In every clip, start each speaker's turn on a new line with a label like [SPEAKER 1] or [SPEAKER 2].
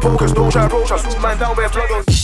[SPEAKER 1] focus, don't try to
[SPEAKER 2] roach us. Move man
[SPEAKER 3] down,
[SPEAKER 4] where flood on.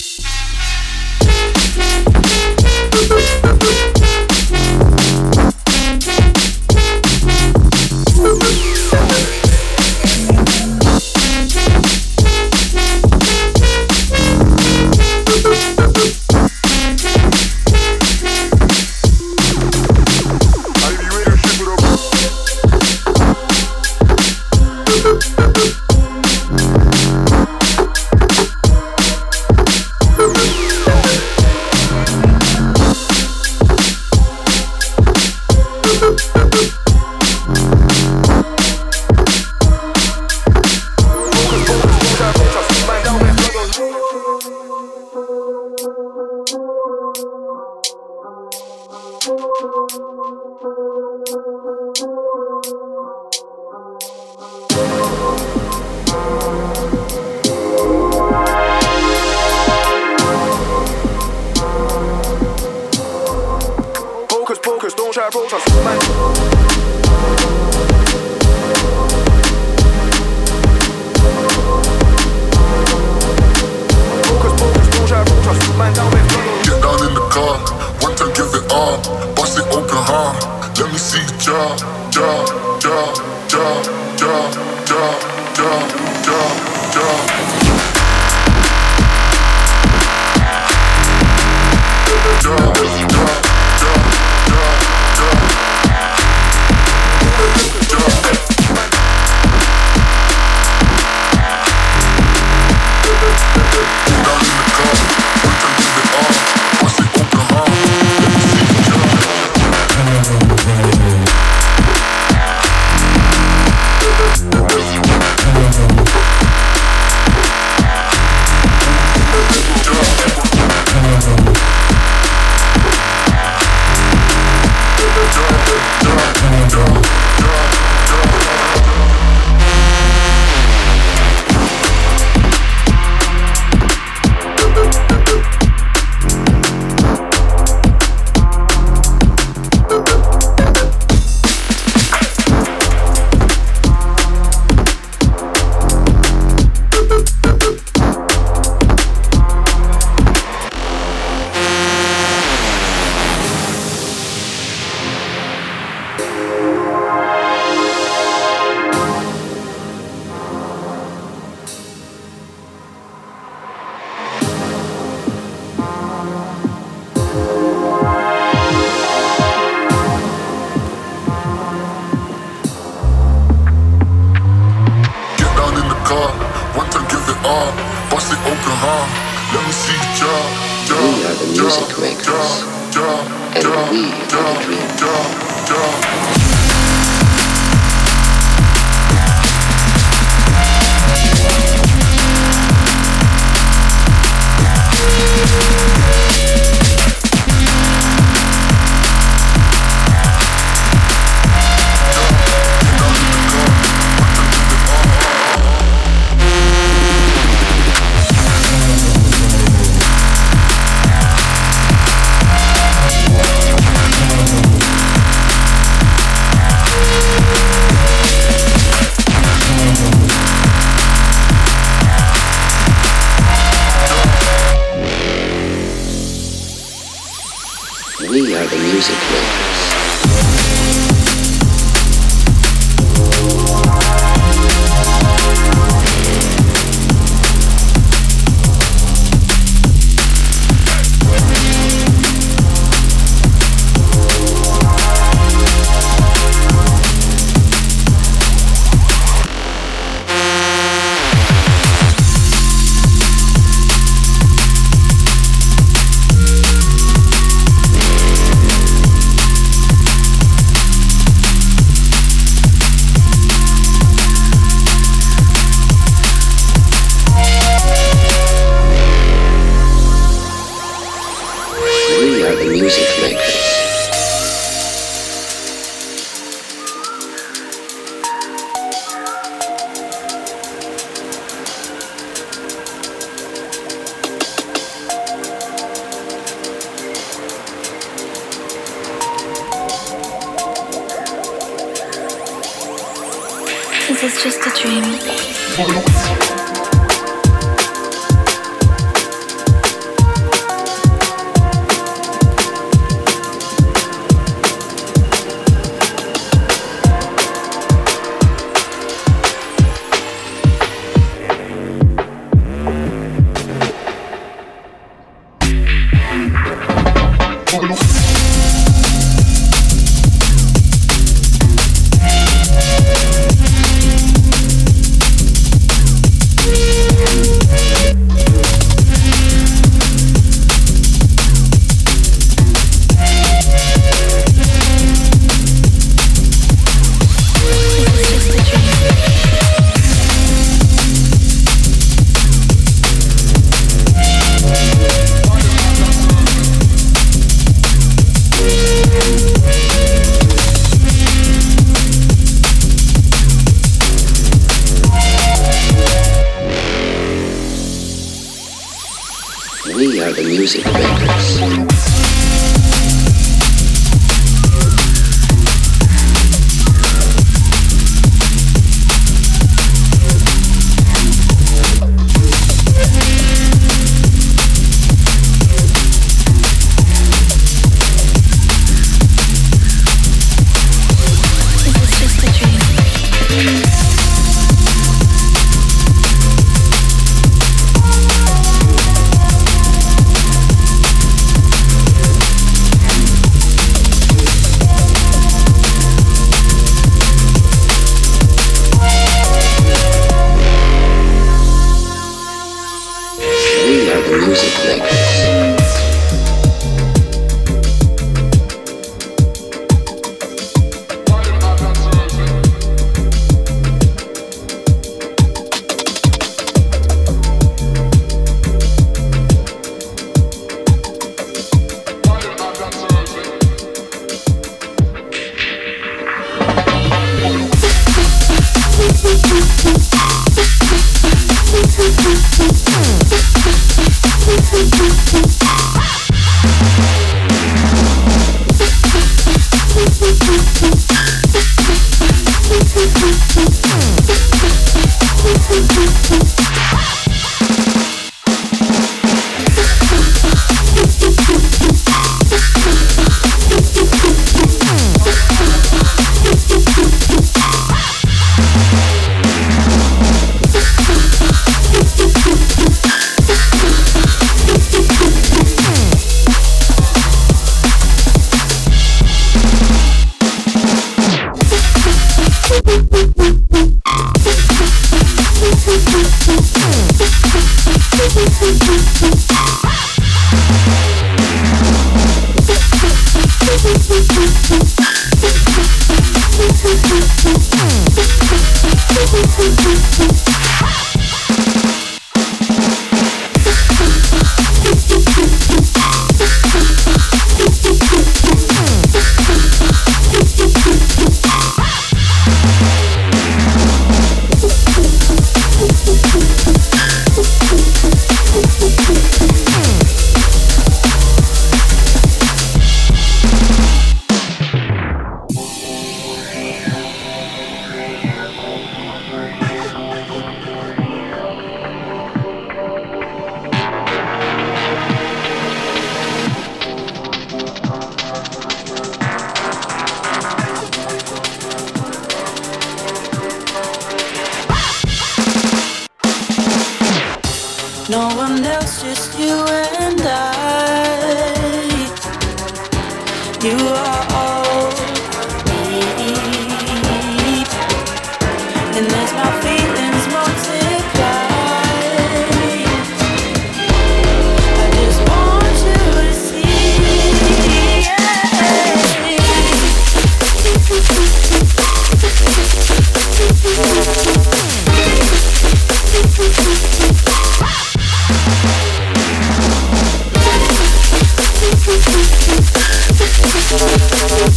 [SPEAKER 5] We are the music makers.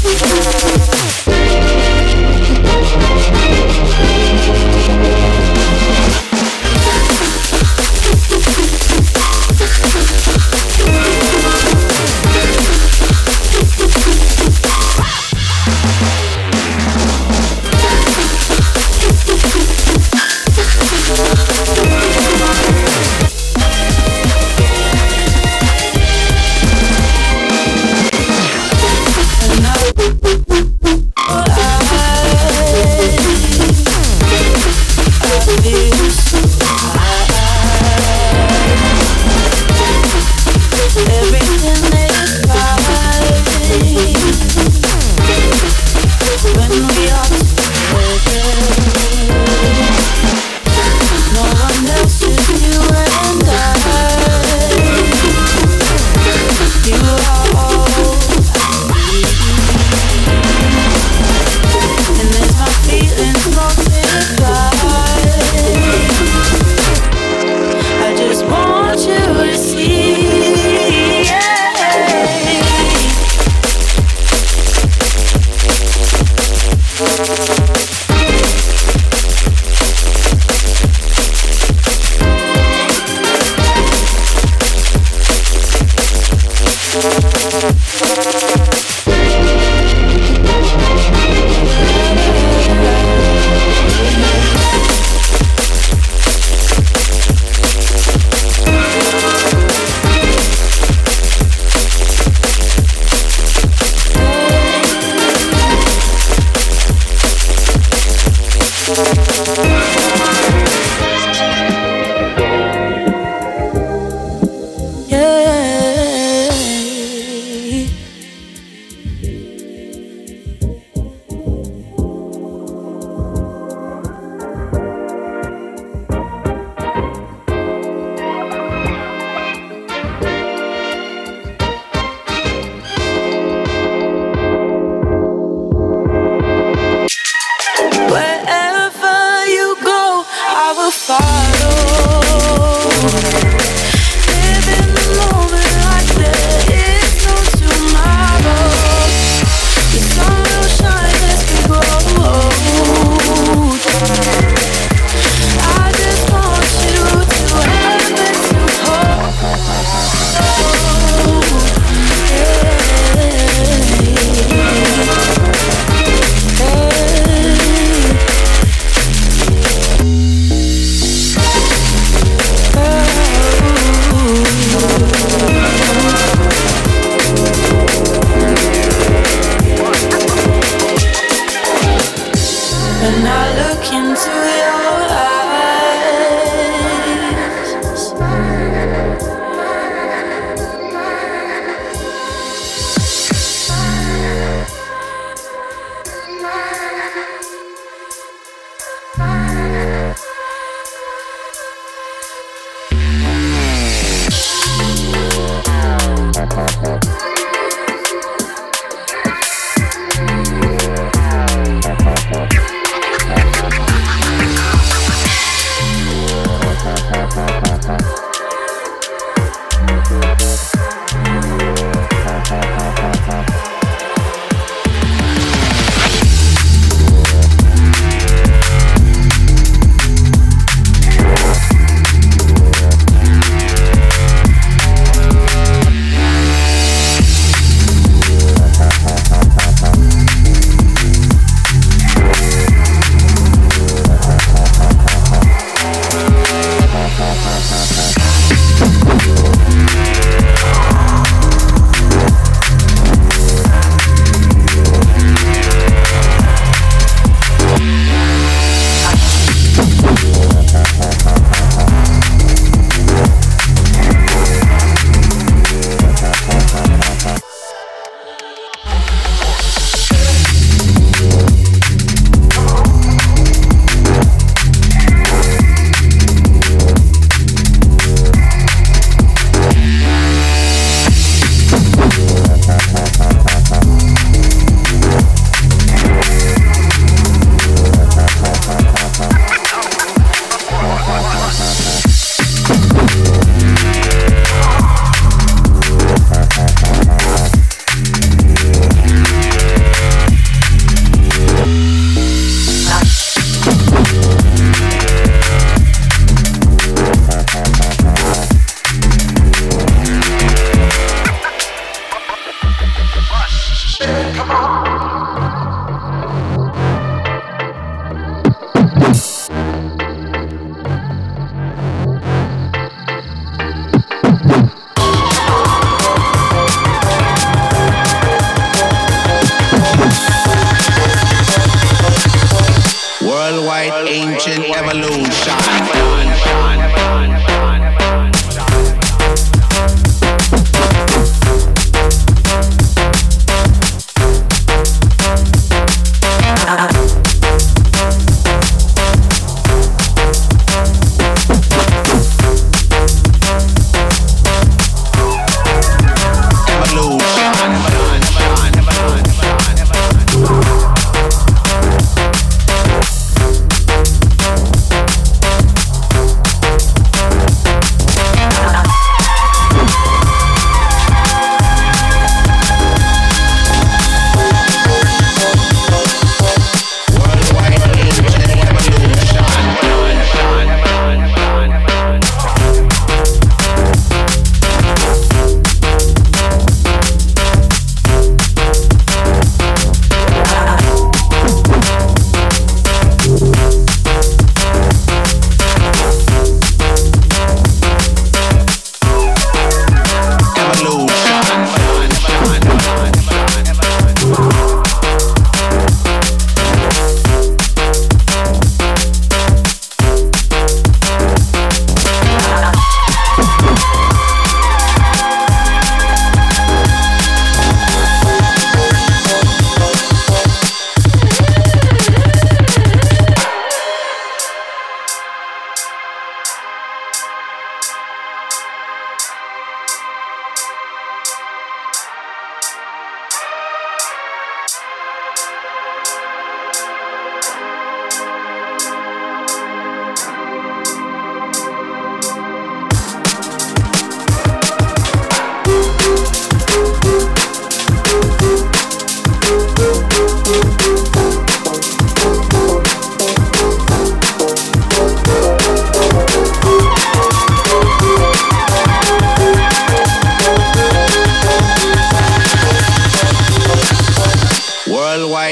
[SPEAKER 6] Música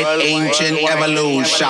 [SPEAKER 6] worldwide
[SPEAKER 7] ancient evolution.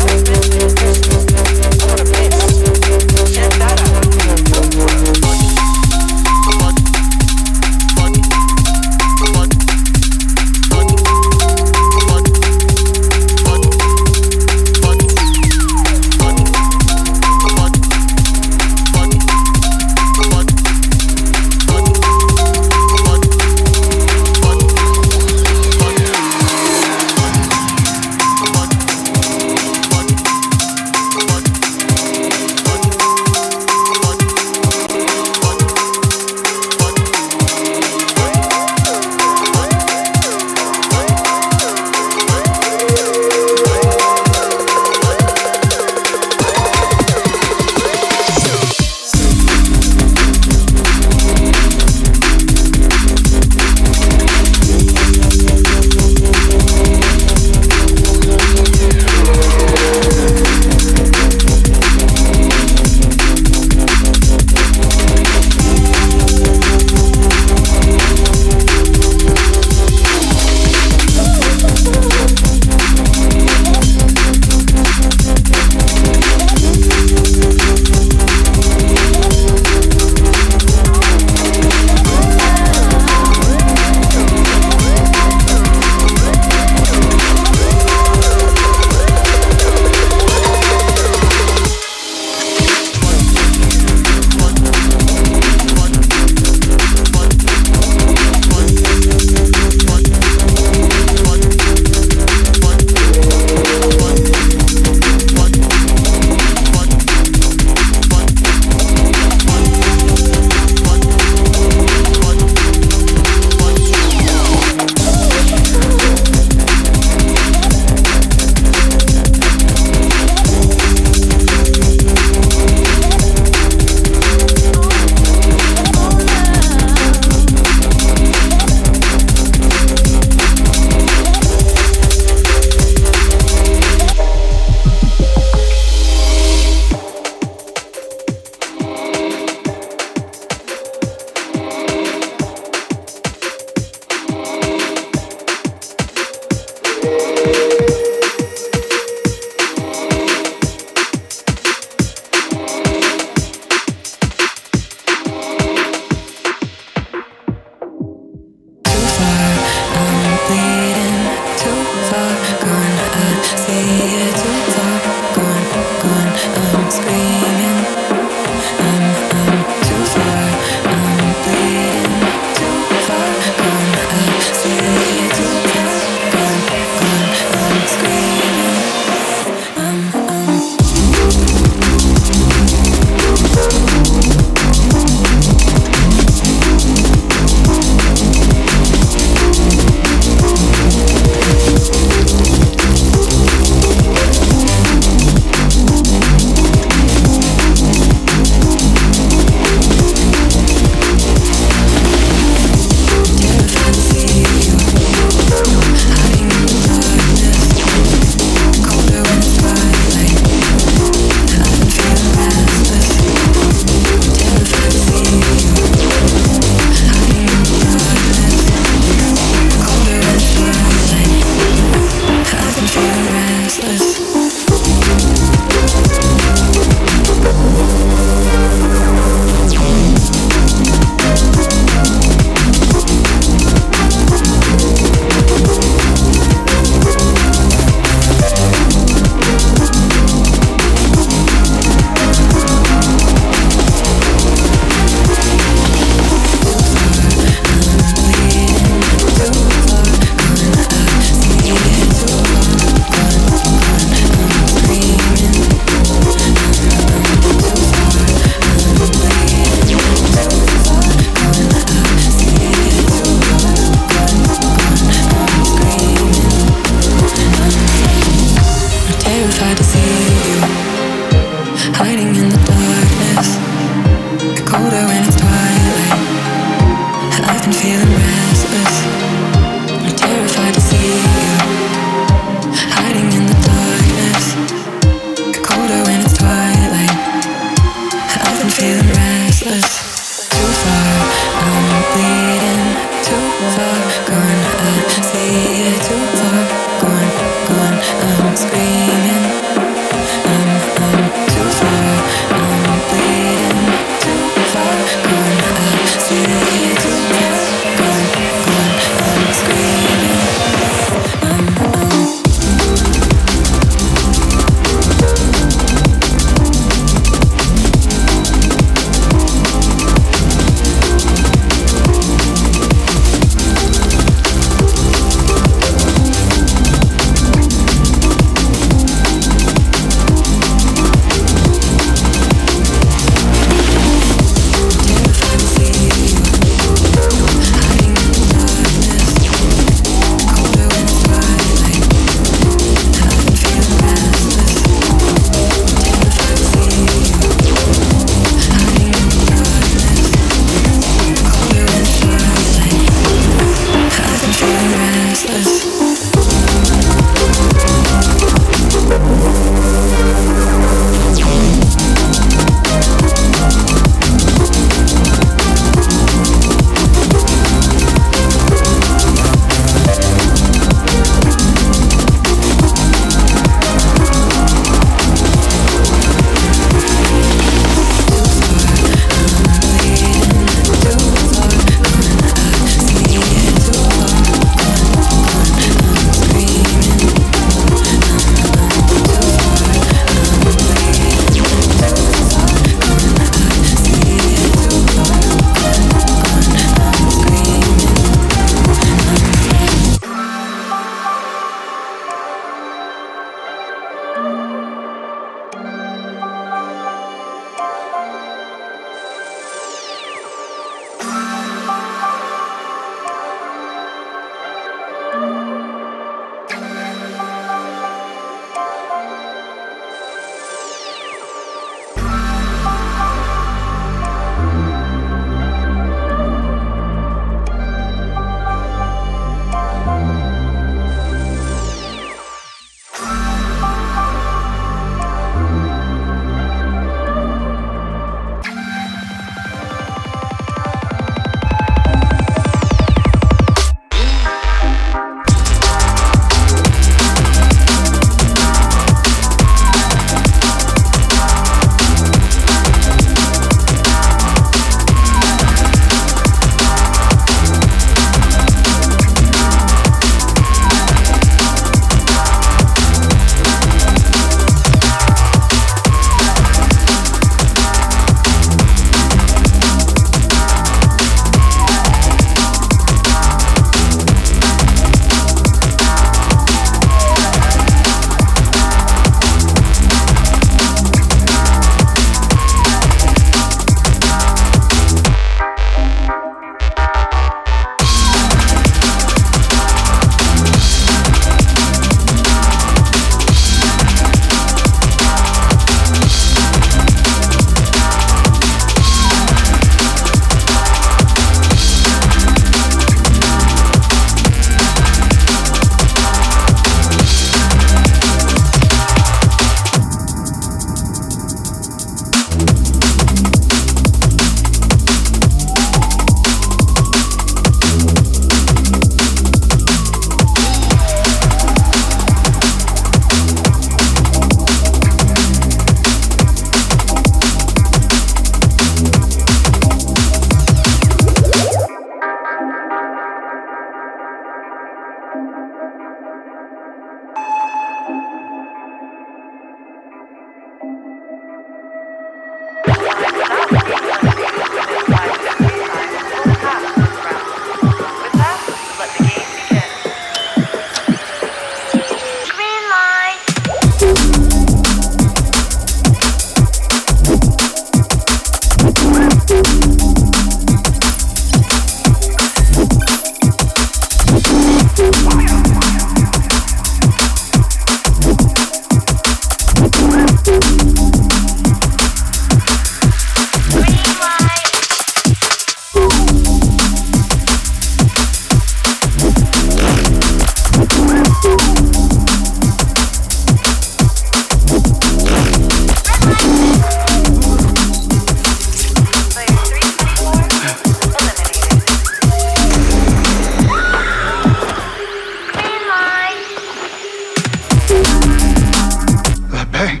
[SPEAKER 8] Hey,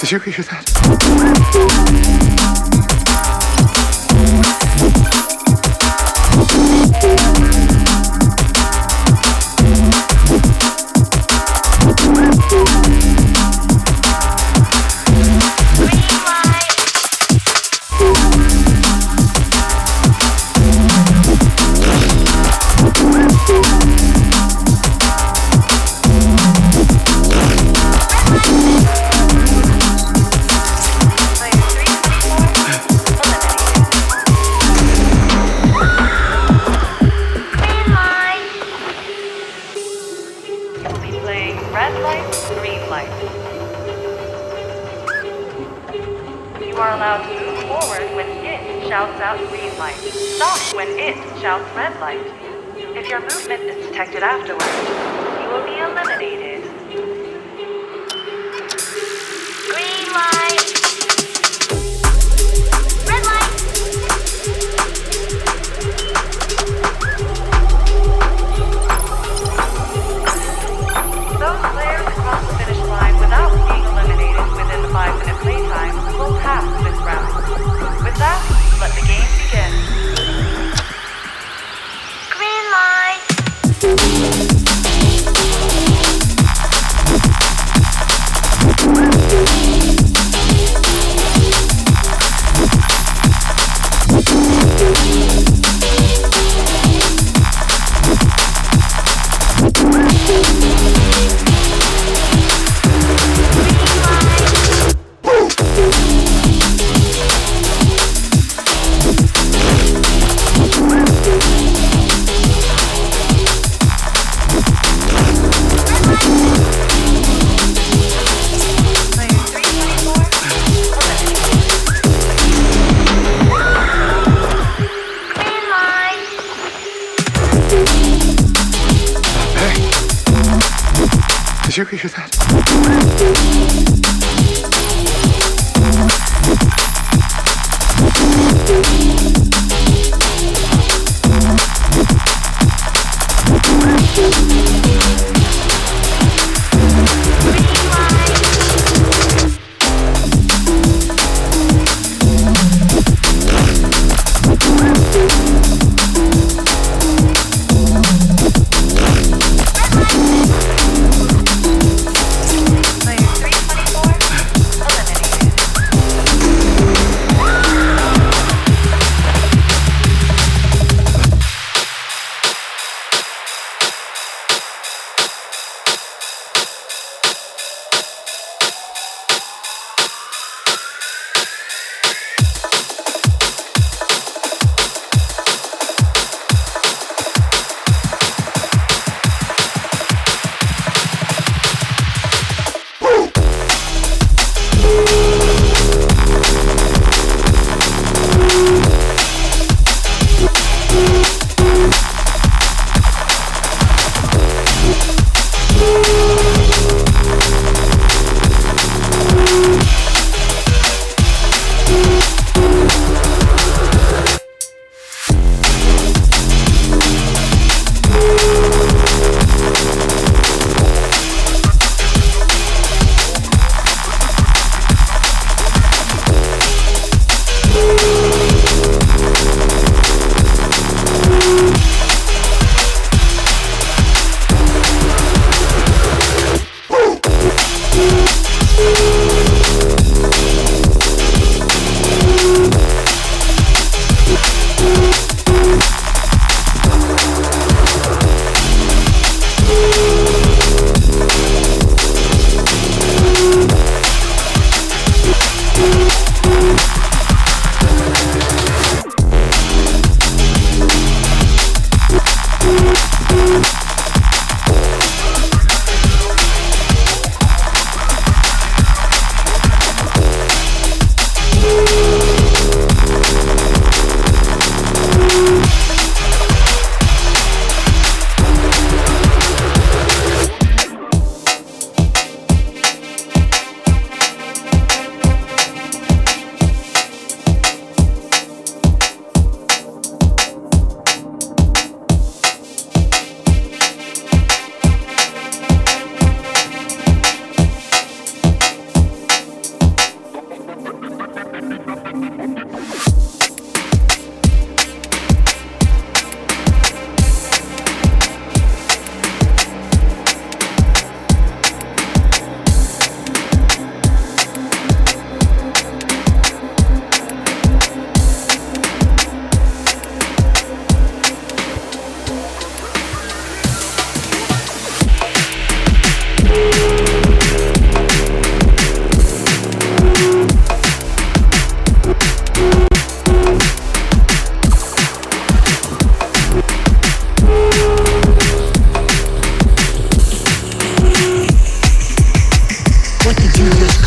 [SPEAKER 8] did you hear that? Did you hear that?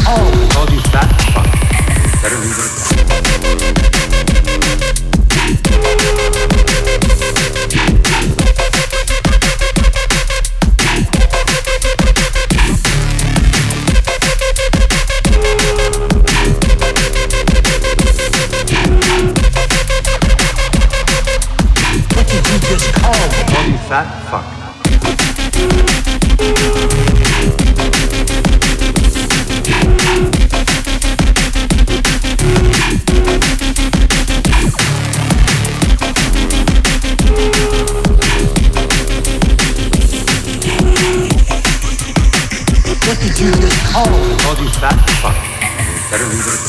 [SPEAKER 9] Oh, told you that, fuck. Better leave it Hollywood.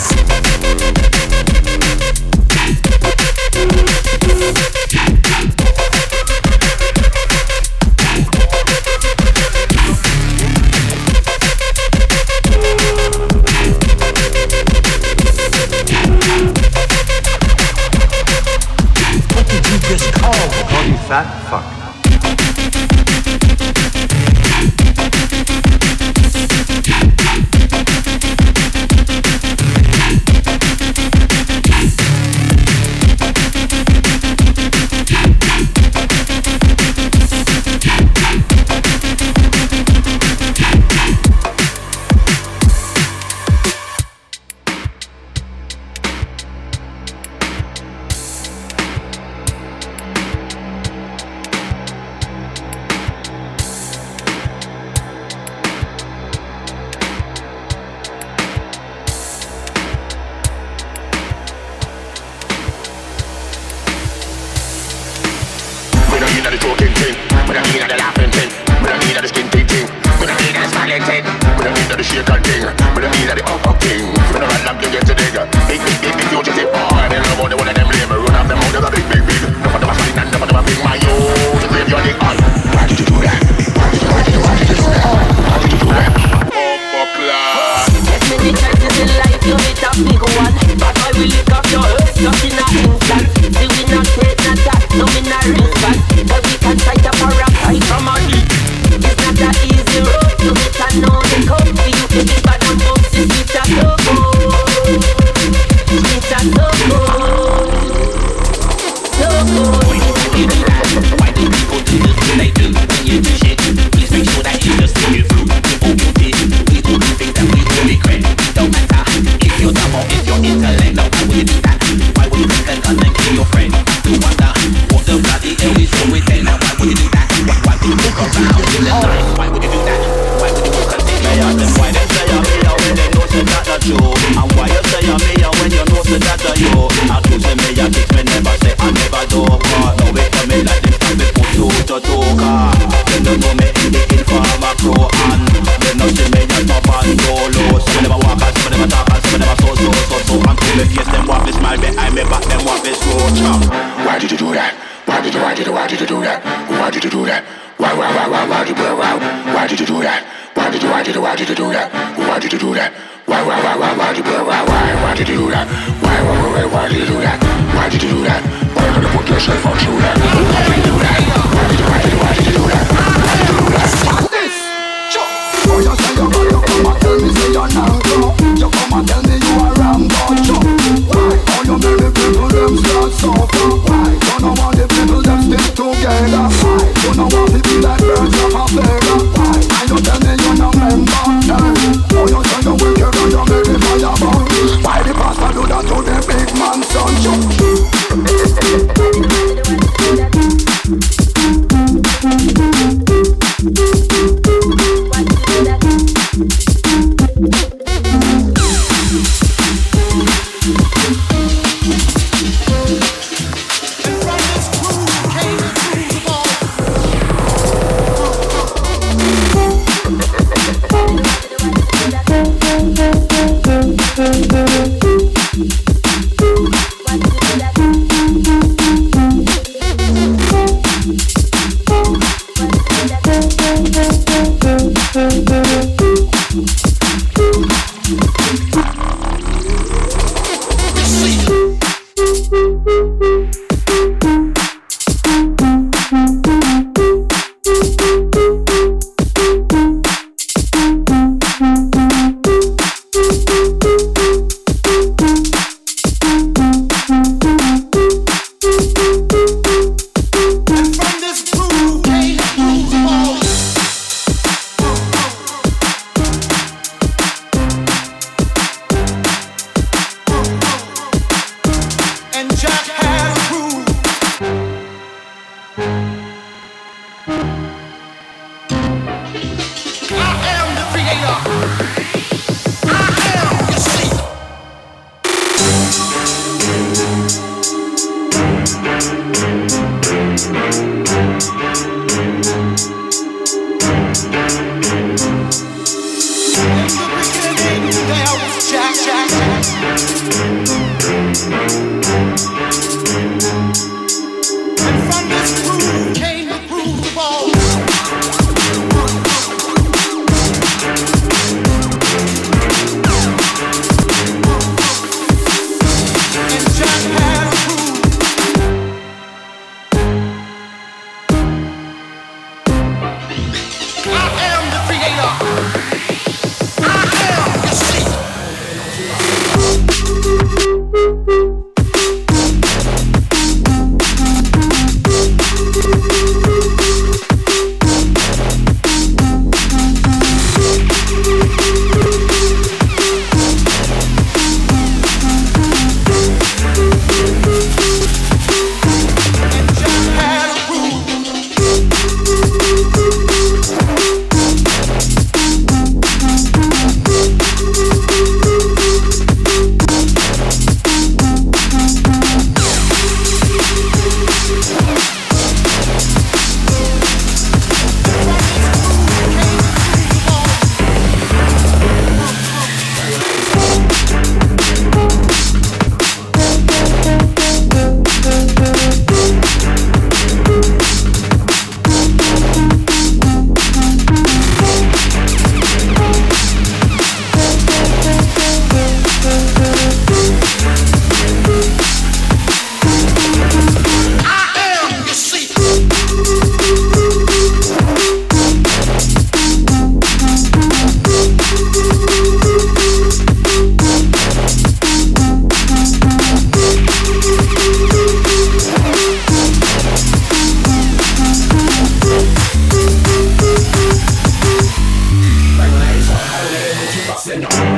[SPEAKER 9] Arsenal.